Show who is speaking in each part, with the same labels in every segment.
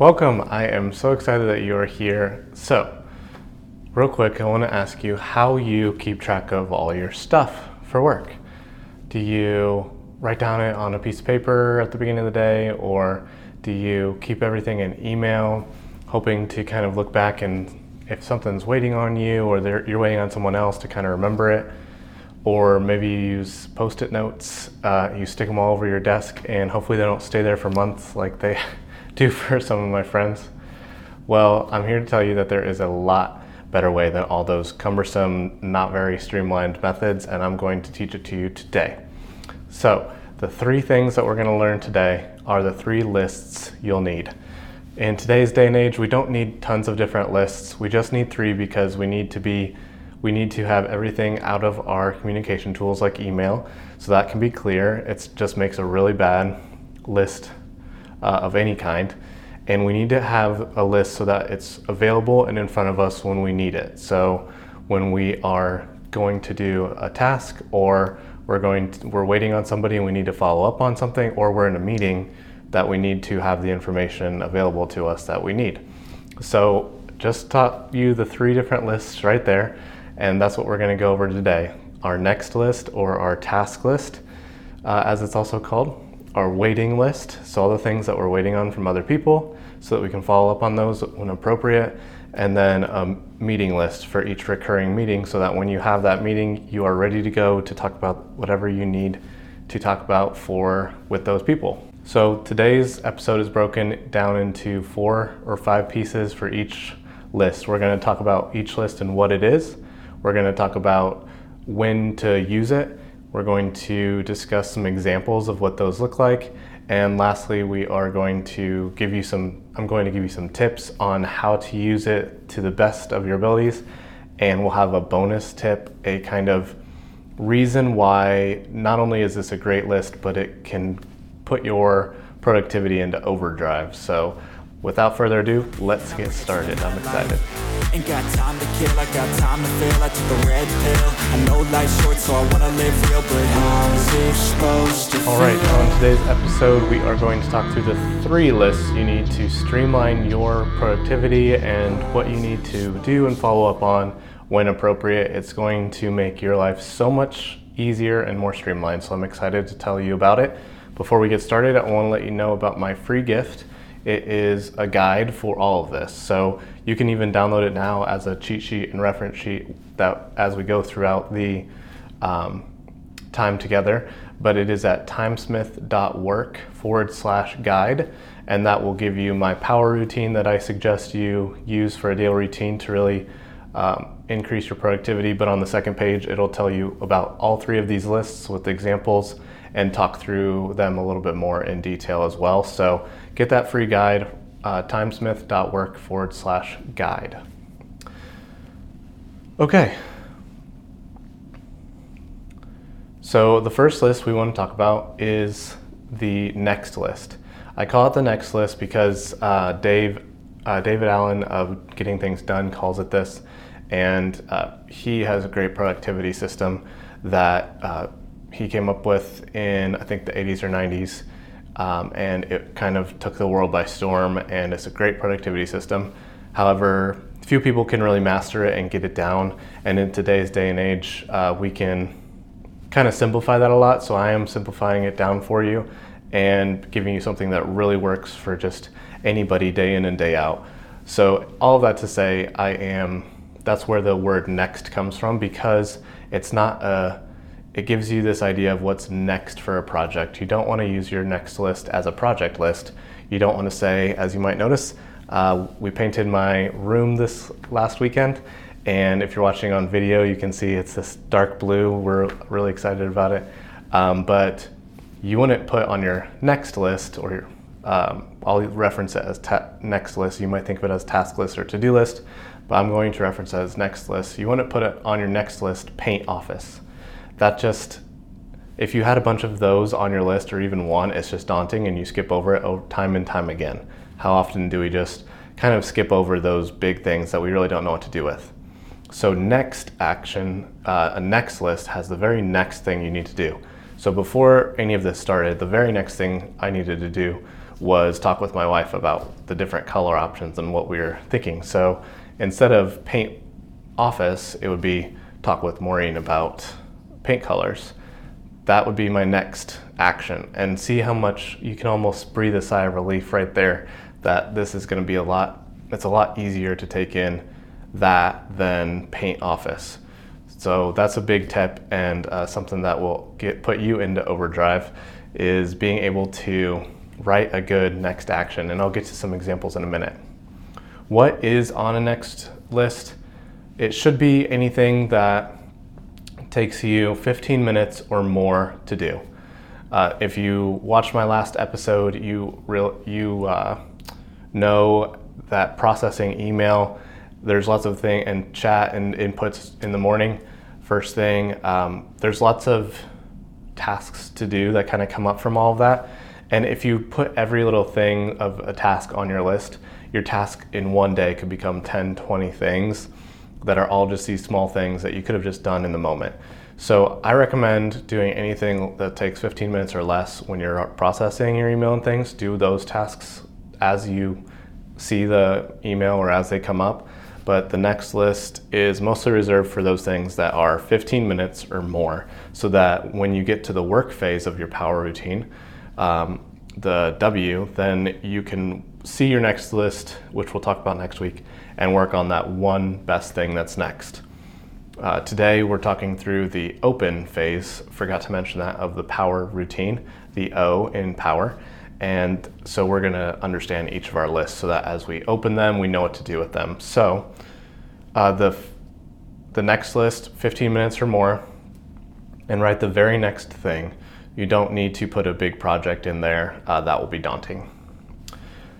Speaker 1: Welcome. I am so excited that you are here. So, real quick, I want to ask you how you keep track of all your stuff for work. Do you write down it on a piece of paper at the beginning of the day, or do you keep everything in email, hoping to kind of look back and if something's waiting on you or you're waiting on someone else to kind of remember it? Or maybe you use post it notes, uh, you stick them all over your desk, and hopefully they don't stay there for months like they do for some of my friends. Well, I'm here to tell you that there is a lot better way than all those cumbersome, not very streamlined methods, and I'm going to teach it to you today. So, the three things that we're going to learn today are the three lists you'll need. In today's day and age, we don't need tons of different lists. We just need three because we need to be we need to have everything out of our communication tools like email so that can be clear. It just makes a really bad list uh, of any kind. And we need to have a list so that it's available and in front of us when we need it. So when we are going to do a task or we're going to, we're waiting on somebody and we need to follow up on something or we're in a meeting that we need to have the information available to us that we need. So just taught you the three different lists right there and that's what we're going to go over today. Our next list or our task list, uh, as it's also called, our waiting list, so all the things that we're waiting on from other people so that we can follow up on those when appropriate, and then a meeting list for each recurring meeting so that when you have that meeting, you are ready to go to talk about whatever you need to talk about for with those people. So today's episode is broken down into four or five pieces for each list. We're going to talk about each list and what it is. We're going to talk about when to use it we're going to discuss some examples of what those look like. And lastly, we are going to give you some, I'm going to give you some tips on how to use it to the best of your abilities. And we'll have a bonus tip, a kind of reason why not only is this a great list, but it can put your productivity into overdrive. So without further ado, let's get started. I'm excited. Ain't got time to kill, I got time to feel I took a red pill I know life's short so I wanna live real But how's it supposed to Alright, on today's episode we are going to talk through the three lists you need to streamline your productivity and what you need to do and follow up on when appropriate. It's going to make your life so much easier and more streamlined, so I'm excited to tell you about it. Before we get started, I want to let you know about my free gift. It is a guide for all of this. So you can even download it now as a cheat sheet and reference sheet that as we go throughout the um, time together. But it is at timesmith.work forward slash guide. And that will give you my power routine that I suggest you use for a daily routine to really um, increase your productivity. But on the second page, it'll tell you about all three of these lists with examples and talk through them a little bit more in detail as well. So get that free guide, uh, timesmith.work forward slash guide. Okay. So the first list we want to talk about is the next list. I call it the next list because uh, Dave, uh, David Allen of Getting Things Done calls it this, and uh, he has a great productivity system that uh, he came up with in I think the 80s or 90s, um, and it kind of took the world by storm. And it's a great productivity system. However, few people can really master it and get it down. And in today's day and age, uh, we can kind of simplify that a lot. So I am simplifying it down for you and giving you something that really works for just anybody day in and day out. So all of that to say, I am. That's where the word next comes from because it's not a it gives you this idea of what's next for a project. You don't want to use your next list as a project list. You don't want to say, as you might notice, uh, we painted my room this last weekend, and if you're watching on video, you can see it's this dark blue. We're really excited about it. Um, but you wouldn't put on your next list, or your, um, I'll reference it as ta- next list. You might think of it as task list or to do list, but I'm going to reference it as next list. You wouldn't put it on your next list, paint office that just if you had a bunch of those on your list or even one, it's just daunting and you skip over it time and time again. How often do we just kind of skip over those big things that we really don't know what to do with? So, next action, uh, a next list has the very next thing you need to do. So, before any of this started, the very next thing I needed to do was talk with my wife about the different color options and what we were thinking. So instead of paint office, it would be talk with Maureen about paint colors. That would be my next action and see how much you can almost breathe a sigh of relief right there that this is going to be a lot it's a lot easier to take in that than paint office. So that's a big tip and uh, something that will get put you into overdrive is being able to write a good next action. And I'll get to some examples in a minute. What is on a next list? It should be anything that takes you 15 minutes or more to do. Uh, if you watched my last episode, you real you uh, know that processing email. There's lots of thing and chat and inputs in the morning. First thing, um, there's lots of tasks to do that kind of come up from all of that. And if you put every little thing of a task on your list, your task in one day could become 10, 20 things that are all just these small things that you could have just done in the moment. So I recommend doing anything that takes 15 minutes or less when you're processing your email and things. Do those tasks as you see the email or as they come up. But the next list is mostly reserved for those things that are 15 minutes or more, so that when you get to the work phase of your power routine, um, the W, then you can see your next list, which we'll talk about next week, and work on that one best thing that's next. Uh, today we're talking through the open phase, forgot to mention that, of the power routine, the O in power. And so we're going to understand each of our lists so that as we open them, we know what to do with them. So uh, the, the next list, 15 minutes or more, and write the very next thing. You don't need to put a big project in there. Uh, that will be daunting.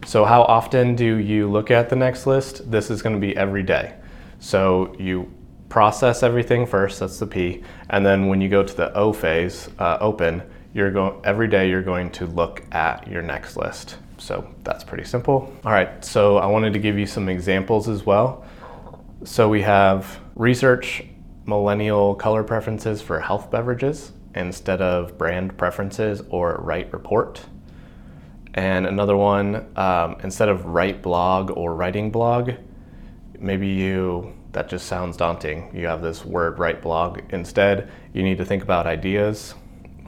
Speaker 1: So how often do you look at the next list? This is going to be every day. So you process everything first, that's the P, and then when you go to the O phase, uh, open, you're going every day you're going to look at your next list. So that's pretty simple. All right, so I wanted to give you some examples as well. So we have research millennial color preferences for health beverages instead of brand preferences or write report. And another one, um, instead of write blog or writing blog, maybe you, that just sounds daunting. You have this word write blog. Instead, you need to think about ideas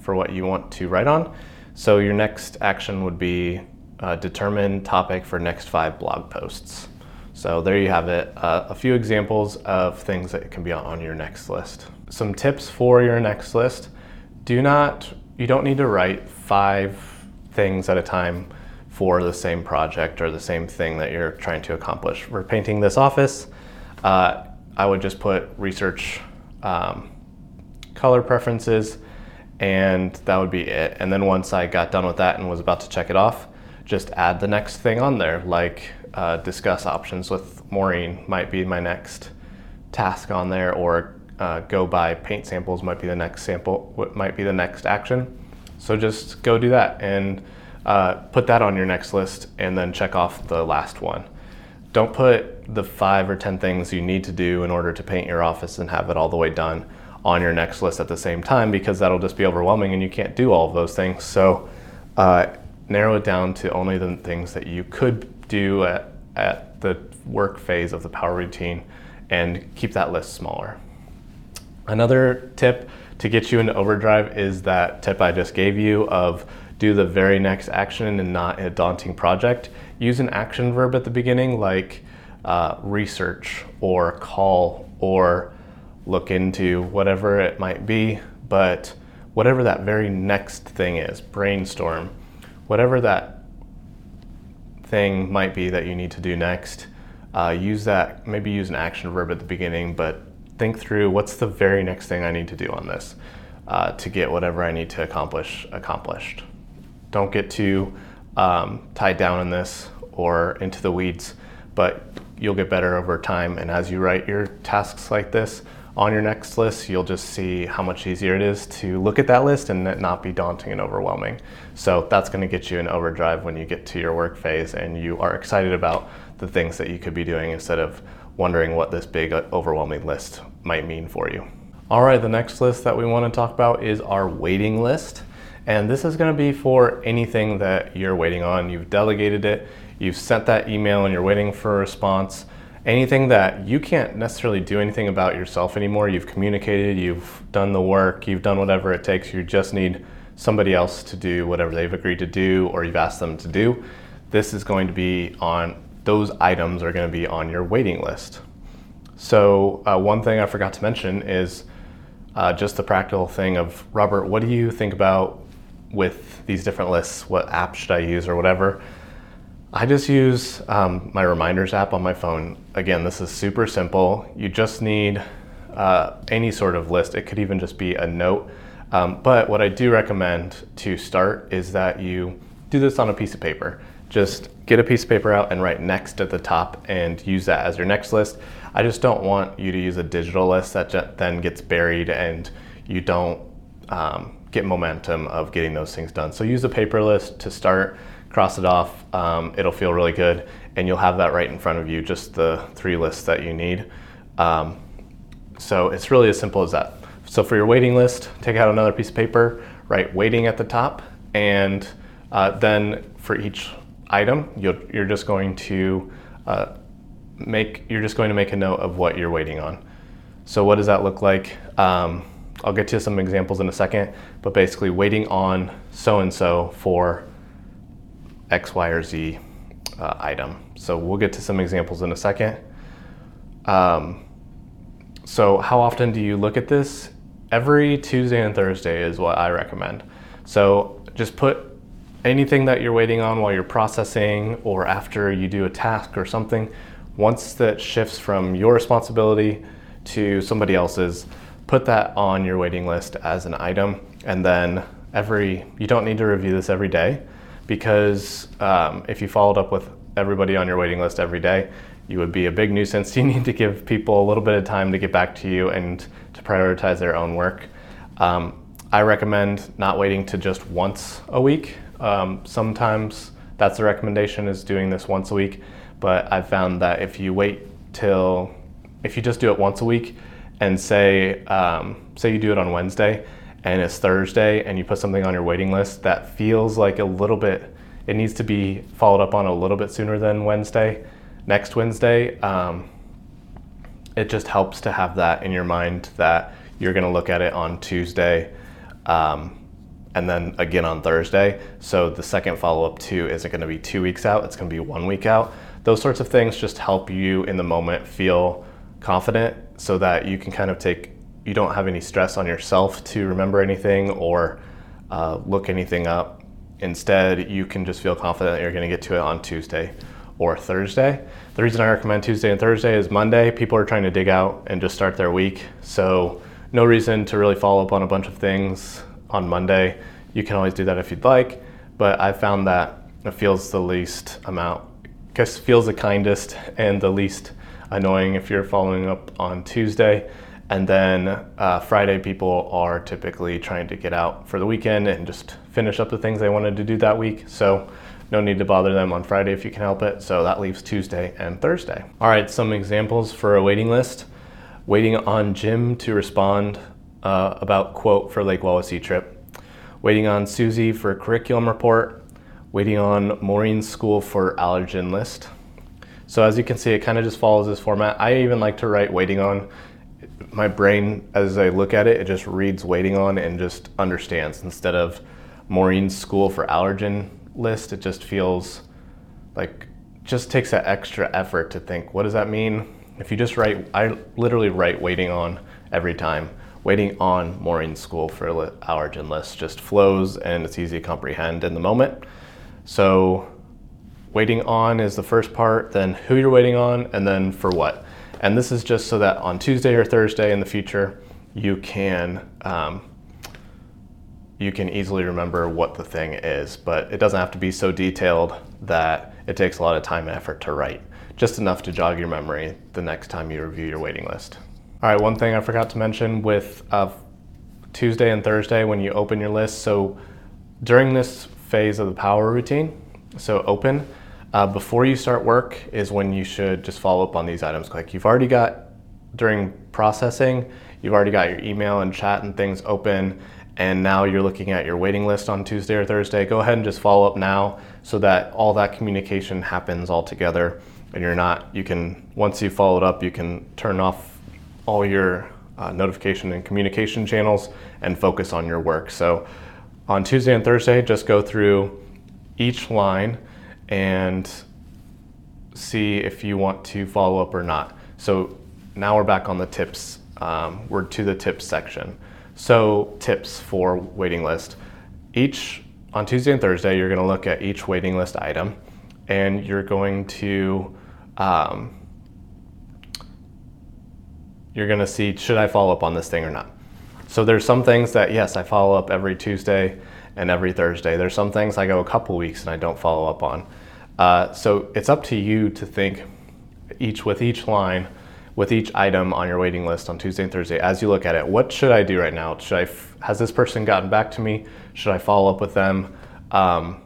Speaker 1: for what you want to write on. So your next action would be uh, determine topic for next five blog posts. So there you have it, uh, a few examples of things that can be on your next list. Some tips for your next list. Do not, you don't need to write five things at a time for the same project or the same thing that you're trying to accomplish. We're painting this office. Uh, I would just put research um, color preferences and that would be it. And then once I got done with that and was about to check it off, just add the next thing on there, like uh, discuss options with Maureen might be my next task on there, or uh, go buy paint samples might be the next sample, what might be the next action. So just go do that and uh, put that on your next list and then check off the last one. Don't put the five or 10 things you need to do in order to paint your office and have it all the way done on your next list at the same time because that'll just be overwhelming and you can't do all of those things. So uh, narrow it down to only the things that you could do at, at the work phase of the power routine and keep that list smaller. Another tip to get you into overdrive is that tip I just gave you of do the very next action and not a daunting project. Use an action verb at the beginning like uh, research or call or look into whatever it might be, but whatever that very next thing is, brainstorm, whatever that thing might be that you need to do next, uh, use that, maybe use an action verb at the beginning, but think through what's the very next thing I need to do on this uh, to get whatever I need to accomplish accomplished. Don't get too um, tied down in this or into the weeds, but you'll get better over time. And as you write your tasks like this, on your next list, you'll just see how much easier it is to look at that list and not be daunting and overwhelming. So that's going to get you in overdrive when you get to your work phase and you are excited about the things that you could be doing instead of wondering what this big uh, overwhelming list might mean for you. All right, the next list that we want to talk about is our waiting list. And this is going to be for anything that you're waiting on. You've delegated it, you've sent that email, and you're waiting for a response. Anything that you can't necessarily do anything about yourself anymore, you've communicated, you've done the work, you've done whatever it takes, you just need somebody else to do whatever they've agreed to do or you've asked them to do. This is going to be on, those items are going to be on your waiting list. So, uh, one thing I forgot to mention is uh, just the practical thing of Robert, what do you think about with these different lists? What app should I use or whatever? I just use um, my reminders app on my phone. Again, this is super simple. You just need uh, any sort of list. It could even just be a note. Um, but what I do recommend to start is that you do this on a piece of paper. Just get a piece of paper out and write next at the top and use that as your next list. I just don't want you to use a digital list that then gets buried and you don't um, get momentum of getting those things done. So use a paper list to start cross it off. Um, it'll feel really good, and you'll have that right in front of you, just the three lists that you need. Um, so it's really as simple as that. So for your waiting list, take out another piece of paper, write waiting at the top, and uh, then for each item, you are just going to uh, make you're just going to make a note of what you're waiting on. So what does that look like? Um, I'll get to some examples in a second, but basically waiting on so and so for X, Y, or Z uh, item. So we'll get to some examples in a second. Um, so how often do you look at this? Every Tuesday and Thursday is what I recommend. So just put anything that you're waiting on while you're processing or after you do a task or something. Once that shifts from your responsibility to somebody else's, put that on your waiting list as an item. And then every, you don't need to review this every day because um, if you followed up with everybody on your waiting list every day, you would be a big nuisance. You need to give people a little bit of time to get back to you and to prioritize their own work. Um, I recommend not waiting to just once a week. Um, sometimes that's the recommendation is doing this once a week, but I've found that if you wait till, if you just do it once a week and say, um, say you do it on Wednesday, and it's Thursday and you put something on your waiting list that feels like a little bit, it needs to be followed up on a little bit sooner than Wednesday, next Wednesday, um, it just helps to have that in your mind that you're going to look at it on Tuesday. Um, and then again on Thursday. So the second follow up too isn't going to be two weeks out, it's going to be one week out. Those sorts of things just help you in the moment feel confident so that you can kind of take you don't have any stress on yourself to remember anything or uh, look anything up. Instead, you can just feel confident that you're going to get to it on Tuesday or Thursday. The reason I recommend Tuesday and Thursday is Monday, people are trying to dig out and just start their week. So, no reason to really follow up on a bunch of things on Monday. You can always do that if you'd like, but I found that it feels the least amount, guess feels the kindest and the least annoying if you're following up on Tuesday. And then uh, Friday, people are typically trying to get out for the weekend and just finish up the things they wanted to do that week. So, no need to bother them on Friday if you can help it. So, that leaves Tuesday and Thursday. All right, some examples for a waiting list waiting on Jim to respond uh, about quote for Lake Wawasee trip, waiting on Susie for curriculum report, waiting on Maureen's school for allergen list. So as you can see, it kind of just follows this format. I even like to write waiting on my brain, as I look at it, it just reads waiting on and just understands instead of Maureen's school for allergen list. It just feels like just takes that extra effort to think, what does that mean? If you just write, I literally write waiting on every time. Waiting on Maureen's school for allergen list just flows and it's easy to comprehend in the moment. So waiting on is the first part, then who you're waiting on, and then for what. And this is just so that on Tuesday or Thursday in the future, you can um, you can easily remember what the thing is. But it doesn't have to be so detailed that it takes a lot of time and effort to write. Just enough to jog your memory the next time you review your waiting list. All right, one thing I forgot to mention with uh, Tuesday and Thursday when you open your list. So during this phase of the power routine, so open, uh, before you start work is when you should just follow up on these items. Like you've already got during processing, you've already got your email and chat and things open, and now you're looking at your waiting list on Tuesday or Thursday, go ahead and just follow up now so that all that communication happens all together and you're not, you can, once you followed up, you can turn off all your uh, notification and communication channels and focus on your work. So on Tuesday and Thursday, just go through each line and see if you want to follow up or not. So now we're back on the tips. Um, we're to the tips section. So tips for waiting list. Each on Tuesday and Thursday, you're going to look at each waiting list item, and you're going to um, you're going to see should I follow up on this thing or not. So there's some things that yes, I follow up every Tuesday and every Thursday. There's some things I go a couple weeks and I don't follow up on. Uh, so it's up to you to think each with each line, with each item on your waiting list on Tuesday and Thursday. As you look at it, what should I do right now? Should I has this person gotten back to me? Should I follow up with them? Um,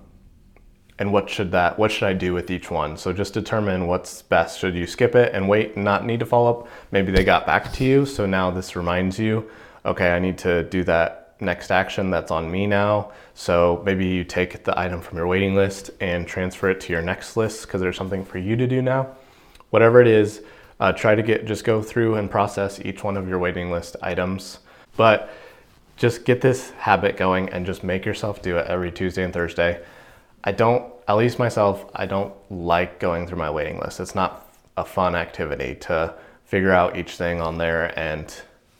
Speaker 1: and what should that what should I do with each one? So just determine what's best. Should you skip it and wait and not need to follow up? Maybe they got back to you, so now this reminds you, okay, I need to do that next action that's on me now. So maybe you take the item from your waiting list and transfer it to your next list because there's something for you to do now. Whatever it is, uh, try to get just go through and process each one of your waiting list items. But just get this habit going and just make yourself do it every Tuesday and Thursday. I don't, at least myself, I don't like going through my waiting list. It's not a fun activity to figure out each thing on there and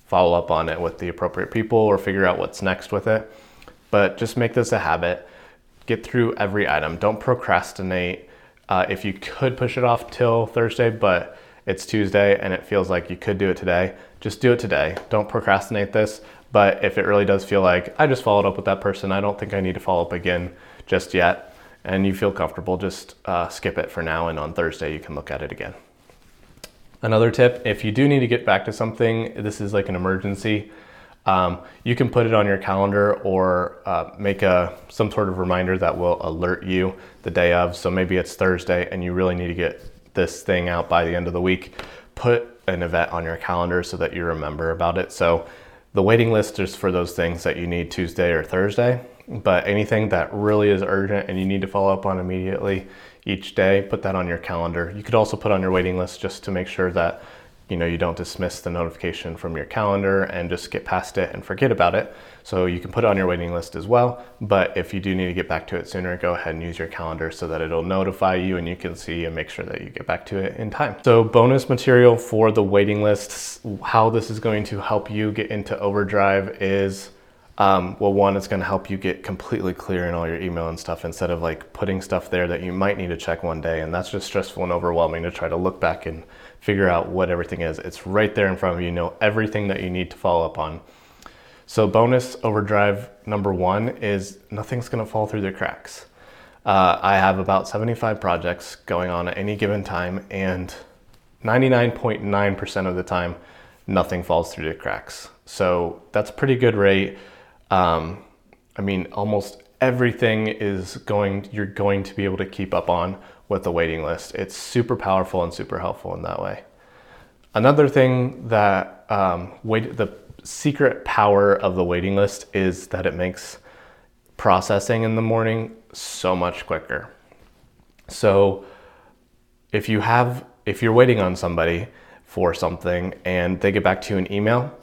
Speaker 1: follow up on it with the appropriate people or figure out what's next with it. But just make this a habit. Get through every item. Don't procrastinate. Uh, if you could push it off till Thursday, but it's Tuesday and it feels like you could do it today, just do it today. Don't procrastinate this. But if it really does feel like I just followed up with that person, I don't think I need to follow up again just yet, and you feel comfortable, just uh, skip it for now. And on Thursday, you can look at it again. Another tip, if you do need to get back to something, this is like an emergency, um, you can put it on your calendar or uh, make a some sort of reminder that will alert you the day of. So maybe it's Thursday and you really need to get this thing out by the end of the week. Put an event on your calendar so that you remember about it. So the waiting list is for those things that you need Tuesday or Thursday, but anything that really is urgent and you need to follow up on immediately, each day, put that on your calendar. You could also put on your waiting list just to make sure that you know you don't dismiss the notification from your calendar and just get past it and forget about it. So you can put it on your waiting list as well. But if you do need to get back to it sooner, go ahead and use your calendar so that it'll notify you and you can see and make sure that you get back to it in time. So bonus material for the waiting lists, how this is going to help you get into overdrive is um, well, one, it's going to help you get completely clear in all your email and stuff instead of like putting stuff there that you might need to check one day. And that's just stressful and overwhelming to try to look back and figure out what everything is. It's right there in front of you. You know everything that you need to follow up on. So, bonus overdrive number one is nothing's going to fall through the cracks. Uh, I have about 75 projects going on at any given time, and 99.9% of the time, nothing falls through the cracks. So, that's a pretty good rate. Um, I mean, almost everything is going, you're going to be able to keep up on with the waiting list. It's super powerful and super helpful in that way. Another thing that um, wait, the secret power of the waiting list is that it makes processing in the morning so much quicker. So if you have, if you're waiting on somebody for something and they get back to you an email,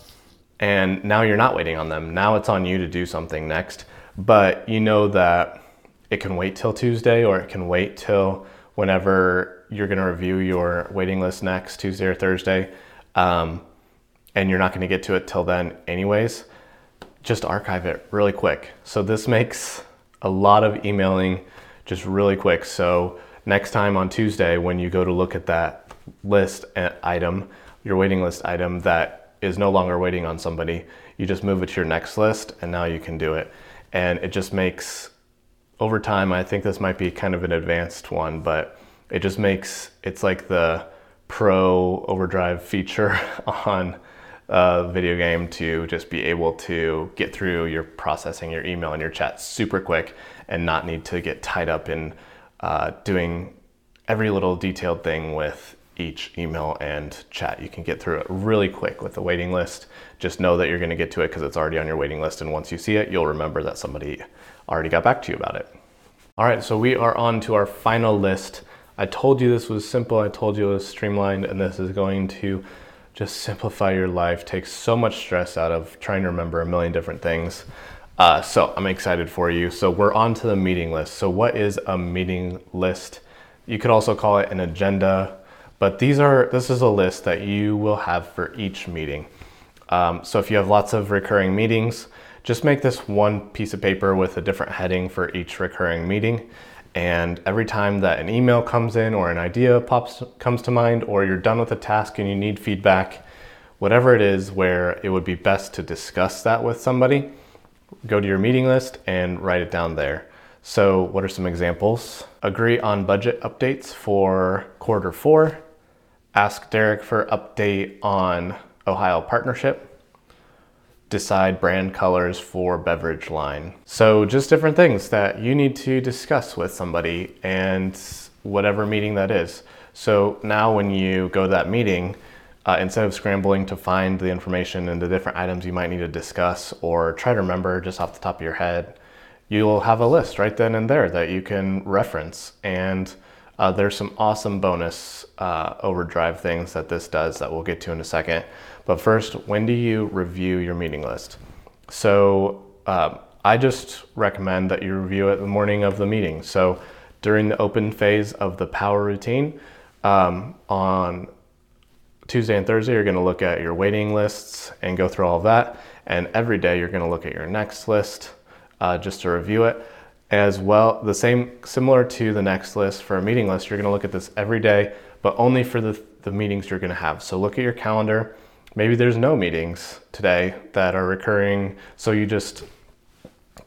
Speaker 1: and now you're not waiting on them. Now it's on you to do something next. But you know that it can wait till Tuesday or it can wait till whenever you're going to review your waiting list next, Tuesday or Thursday. Um, and you're not going to get to it till then, anyways. Just archive it really quick. So this makes a lot of emailing just really quick. So next time on Tuesday, when you go to look at that list uh, item, your waiting list item that is no longer waiting on somebody. You just move it to your next list and now you can do it. And it just makes, over time, I think this might be kind of an advanced one, but it just makes, it's like the pro overdrive feature on a video game to just be able to get through your processing your email and your chat super quick and not need to get tied up in uh, doing every little detailed thing with each email and chat. You can get through it really quick with the waiting list. Just know that you're going to get to it because it's already on your waiting list. And once you see it, you'll remember that somebody already got back to you about it. All right, so we are on to our final list. I told you this was simple, I told you it was streamlined, and this is going to just simplify your life, take so much stress out of trying to remember a million different things. Uh, so I'm excited for you. So we're on to the meeting list. So what is a meeting list? You could also call it an agenda, but these are this is a list that you will have for each meeting. Um, so if you have lots of recurring meetings, just make this one piece of paper with a different heading for each recurring meeting. And every time that an email comes in or an idea pops comes to mind, or you're done with a task and you need feedback, whatever it is where it would be best to discuss that with somebody, go to your meeting list and write it down there. So, what are some examples? Agree on budget updates for quarter four. Ask Derek for update on Ohio partnership. Decide brand colors for beverage line. So, just different things that you need to discuss with somebody and whatever meeting that is. So, now when you go to that meeting, uh, instead of scrambling to find the information and the different items you might need to discuss or try to remember just off the top of your head, you'll have a list right then and there that you can reference. And uh, there's some awesome bonus uh, overdrive things that this does that we'll get to in a second. But first, when do you review your meeting list? So um, I just recommend that you review it the morning of the meeting. So during the open phase of the power routine um, on Tuesday and Thursday, you're going to look at your waiting lists and go through all of that. And every day, you're going to look at your next list uh, just to review it. As well, the same, similar to the next list for a meeting list, you're going to look at this every day, but only for the, the meetings you're going to have. So look at your calendar. Maybe there's no meetings today that are recurring, so you just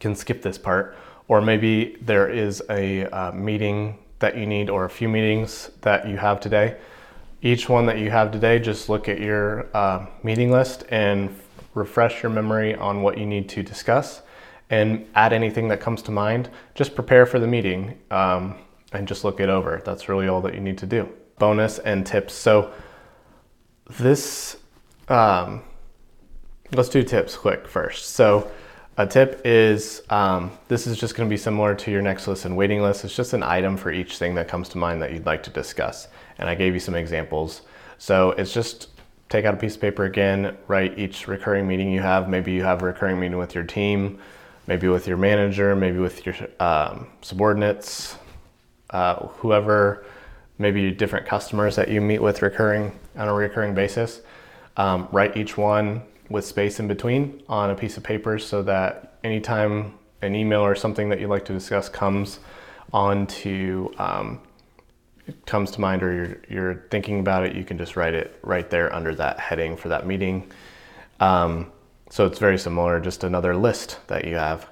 Speaker 1: can skip this part. Or maybe there is a uh, meeting that you need, or a few meetings that you have today each one that you have today, just look at your uh, meeting list and refresh your memory on what you need to discuss and add anything that comes to mind. Just prepare for the meeting um, and just look it over. That's really all that you need to do. Bonus and tips. So, this, um, let's do tips quick first. So, a tip is um, this is just going to be similar to your next list and waiting list. It's just an item for each thing that comes to mind that you'd like to discuss. And I gave you some examples. So it's just take out a piece of paper again, write each recurring meeting you have. Maybe you have a recurring meeting with your team, maybe with your manager, maybe with your um, subordinates, uh, whoever, maybe different customers that you meet with recurring on a recurring basis. Um, write each one with space in between on a piece of paper so that anytime an email or something that you'd like to discuss comes onto um, comes to mind or you're, you're thinking about it, you can just write it right there under that heading for that meeting. Um, so it's very similar, just another list that you have.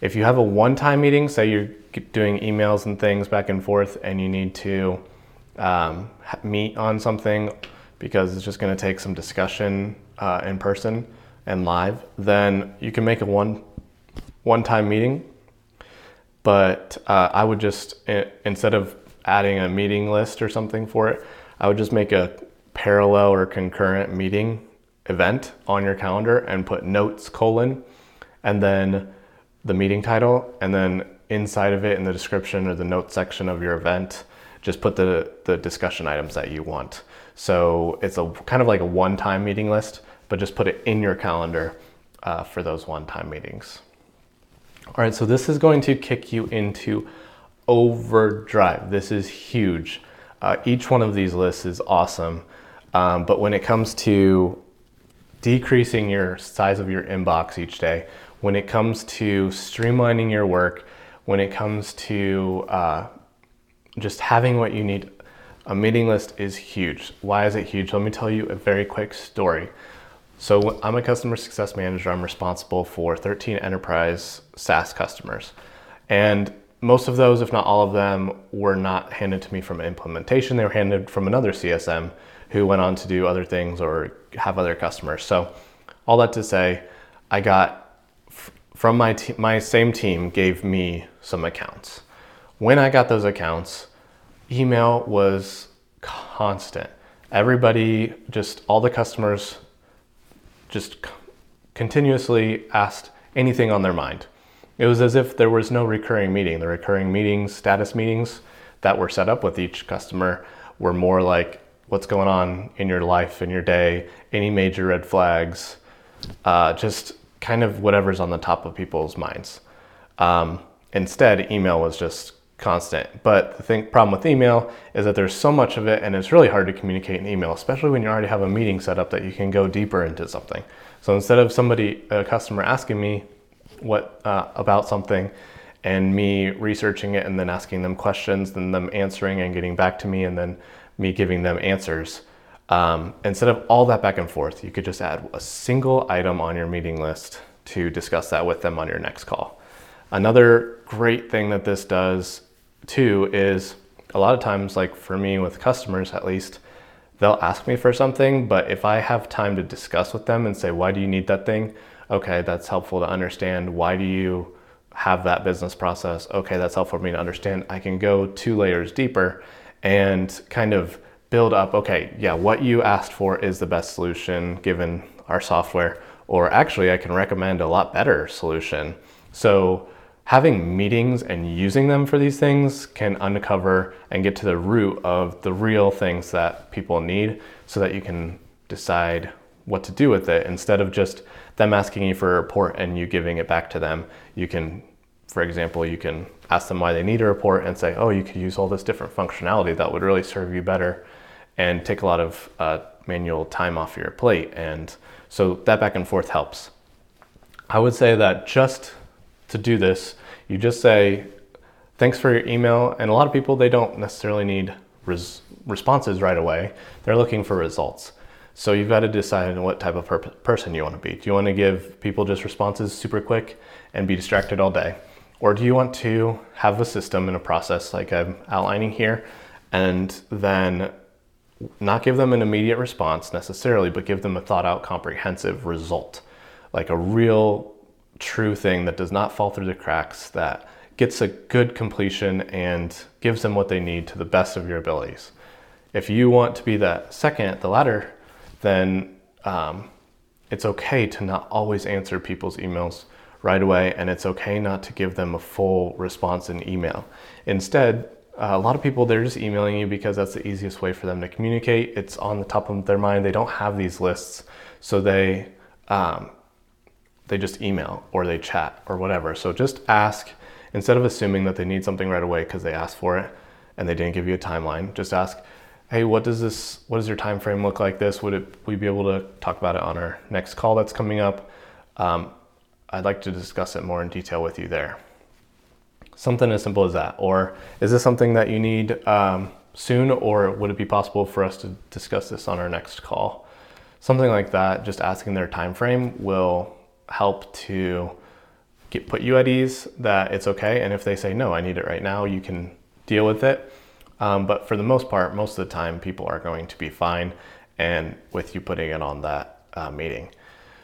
Speaker 1: If you have a one-time meeting, say you're doing emails and things back and forth, and you need to um, meet on something because it's just going to take some discussion uh, in person and live, then you can make a one one time meeting. But uh, I would just instead of adding a meeting list or something for it, I would just make a parallel or concurrent meeting event on your calendar and put notes colon and then the meeting title and then inside of it in the description or the note section of your event just put the, the discussion items that you want. So it's a kind of like a one-time meeting list, but just put it in your calendar uh, for those one-time meetings. All right, so this is going to kick you into overdrive. This is huge. Uh, each one of these lists is awesome, um, but when it comes to decreasing your size of your inbox each day, when it comes to streamlining your work, when it comes to uh, just having what you need. A meeting list is huge. Why is it huge? Let me tell you a very quick story. So, I'm a customer success manager. I'm responsible for 13 enterprise SaaS customers. And most of those, if not all of them, were not handed to me from implementation. They were handed from another CSM who went on to do other things or have other customers. So, all that to say, I got from my, my same team gave me some accounts when I got those accounts, email was constant. Everybody, just all the customers, just c- continuously asked anything on their mind. It was as if there was no recurring meeting. The recurring meetings, status meetings that were set up with each customer were more like what's going on in your life, in your day, any major red flags, uh, just kind of whatever's on the top of people's minds. Um, instead, email was just constant. But the thing, problem with email is that there's so much of it, and it's really hard to communicate in email, especially when you already have a meeting set up that you can go deeper into something. So instead of somebody, a customer, asking me what uh, about something, and me researching it and then asking them questions, then them answering and getting back to me, and then me giving them answers. Um, instead of all that back and forth, you could just add a single item on your meeting list to discuss that with them on your next call. Another great thing that this does too is a lot of times, like for me with customers at least, they'll ask me for something, but if I have time to discuss with them and say, why do you need that thing? Okay, that's helpful to understand. Why do you have that business process? Okay, that's helpful for me to understand. I can go two layers deeper and kind of build up, okay, yeah, what you asked for is the best solution given our software, or actually, I can recommend a lot better solution. So, having meetings and using them for these things can uncover and get to the root of the real things that people need so that you can decide what to do with it instead of just them asking you for a report and you giving it back to them. You can, for example, you can ask them why they need a report and say, oh, you could use all this different functionality that would really serve you better and take a lot of uh, manual time off your plate. And so that back and forth helps. I would say that just to do this, you just say, thanks for your email. And a lot of people, they don't necessarily need res- responses right away, they're looking for results. So you've got to decide what type of per- person you want to be. Do you want to give people just responses super quick and be distracted all day? Or do you want to have a system and a process like I'm outlining here and then not give them an immediate response necessarily, but give them a thought out, comprehensive result, like a real, true thing that does not fall through the cracks, that gets a good completion and gives them what they need to the best of your abilities. If you want to be that second, the latter, then um, it's okay to not always answer people's emails right away, and it's okay not to give them a full response in email. Instead, uh, a lot of people they're just emailing you because that's the easiest way for them to communicate. It's on the top of their mind. They don't have these lists, so they um, they just email or they chat or whatever. So just ask instead of assuming that they need something right away because they asked for it and they didn't give you a timeline. Just ask, hey, what does this? What does your time frame look like? This would it? We be able to talk about it on our next call that's coming up. Um, I'd like to discuss it more in detail with you there. Something as simple as that. Or is this something that you need um, soon, or would it be possible for us to discuss this on our next call? Something like that, just asking their time frame will help to get, put you at ease that it's okay. And if they say, no, I need it right now, you can deal with it. Um, but for the most part, most of the time, people are going to be fine and with you putting it on that uh, meeting.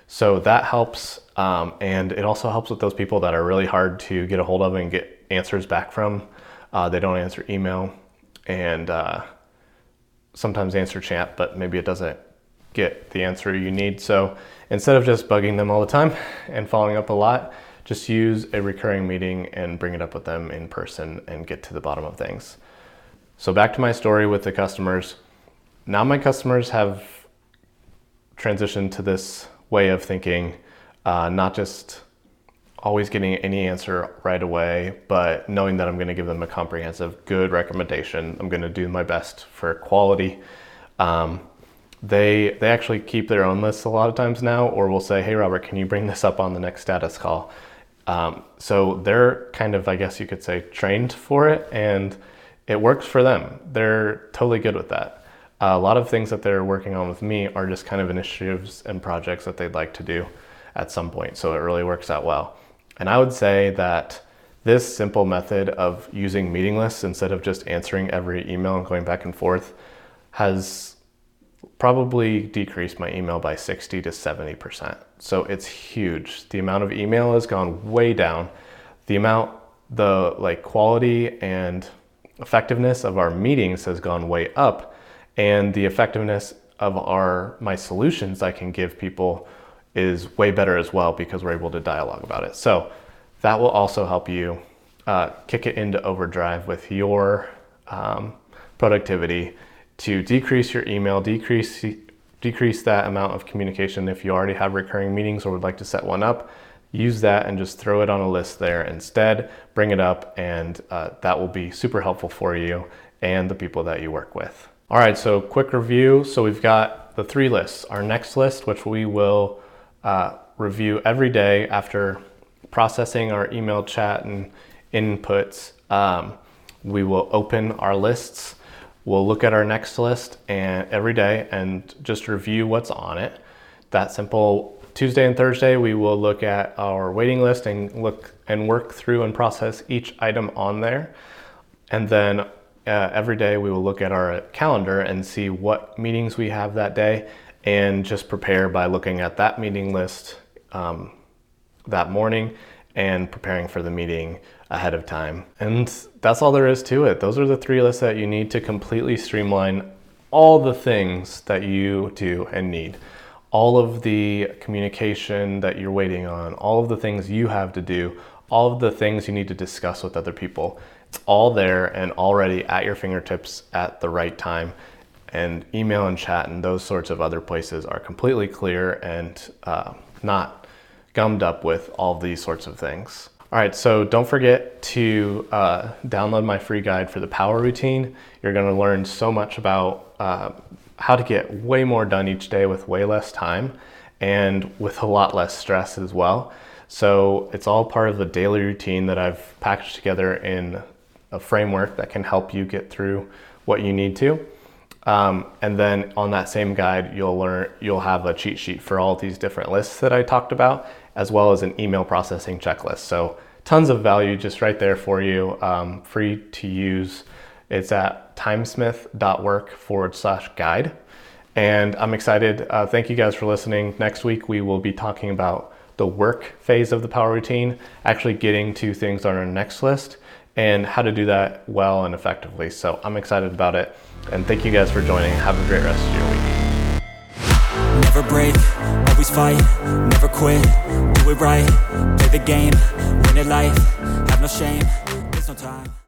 Speaker 1: So that helps. Um, and it also helps with those people that are really hard to get a hold of and get answers back from. Uh, they don't answer email and uh, sometimes answer chat, but maybe it doesn't get the answer you need. So instead of just bugging them all the time and following up a lot, just use a recurring meeting and bring it up with them in person and get to the bottom of things. So back to my story with the customers. Now my customers have transitioned to this way of thinking, uh, not just always getting any answer right away, but knowing that I'm going to give them a comprehensive, good recommendation. I'm going to do my best for quality. Um, they they actually keep their own lists a lot of times now, or will say, "Hey, Robert, can you bring this up on the next status call?" Um, so they're kind of, I guess you could say, trained for it, and it works for them. They're totally good with that. A lot of things that they're working on with me are just kind of initiatives and projects that they'd like to do at some point. So it really works out well. And I would say that this simple method of using meeting lists instead of just answering every email and going back and forth has probably decreased my email by 60 to 70%. So it's huge. The amount of email has gone way down. The amount, the like quality and effectiveness of our meetings has gone way up and the effectiveness of our my solutions I can give people is way better as well because we're able to dialogue about it. So that will also help you uh, kick it into overdrive with your um, productivity to decrease your email, decrease decrease that amount of communication. If you already have recurring meetings or would like to set one up, use that and just throw it on a list there instead. Bring it up, and uh, that will be super helpful for you and the people that you work with. All right, so quick review. So we've got the three lists. Our next list, which we will uh, review every day after processing our email chat and inputs. Um, we will open our lists. We'll look at our next list and every day and just review what's on it. That simple. Tuesday and Thursday, we will look at our waiting list and look and work through and process each item on there. And then uh, every day we will look at our calendar and see what meetings we have that day and just prepare by looking at that meeting list um, that morning and preparing for the meeting ahead of time. And that's all there is to it. Those are the three lists that you need to completely streamline all the things that you do and need. All of the communication that you're waiting on, all of the things you have to do, all of the things you need to discuss with other people. It's all there and already at your fingertips at the right time. And email and chat and those sorts of other places are completely clear and uh, not gummed up with all these sorts of things. All right, so don't forget to uh, download my free guide for the power routine. You're gonna learn so much about uh, how to get way more done each day with way less time and with a lot less stress as well. So it's all part of the daily routine that I've packaged together in a framework that can help you get through what you need to. Um, and then on that same guide, you'll learn you'll have a cheat sheet for all these different lists that I talked about, as well as an email processing checklist. So tons of value just right there for you, um, free to use. It's at timesmith.work forward slash guide. And I'm excited. Uh, thank you guys for listening. Next week, we will be talking about the work phase of the power routine, actually getting to things on our next list and how to do that well and effectively. So I'm excited about it. And thank you guys for joining. Have a great rest of your week. Never break, always fight, never quit, do it right, play the game, win it life, have no shame, there's no time.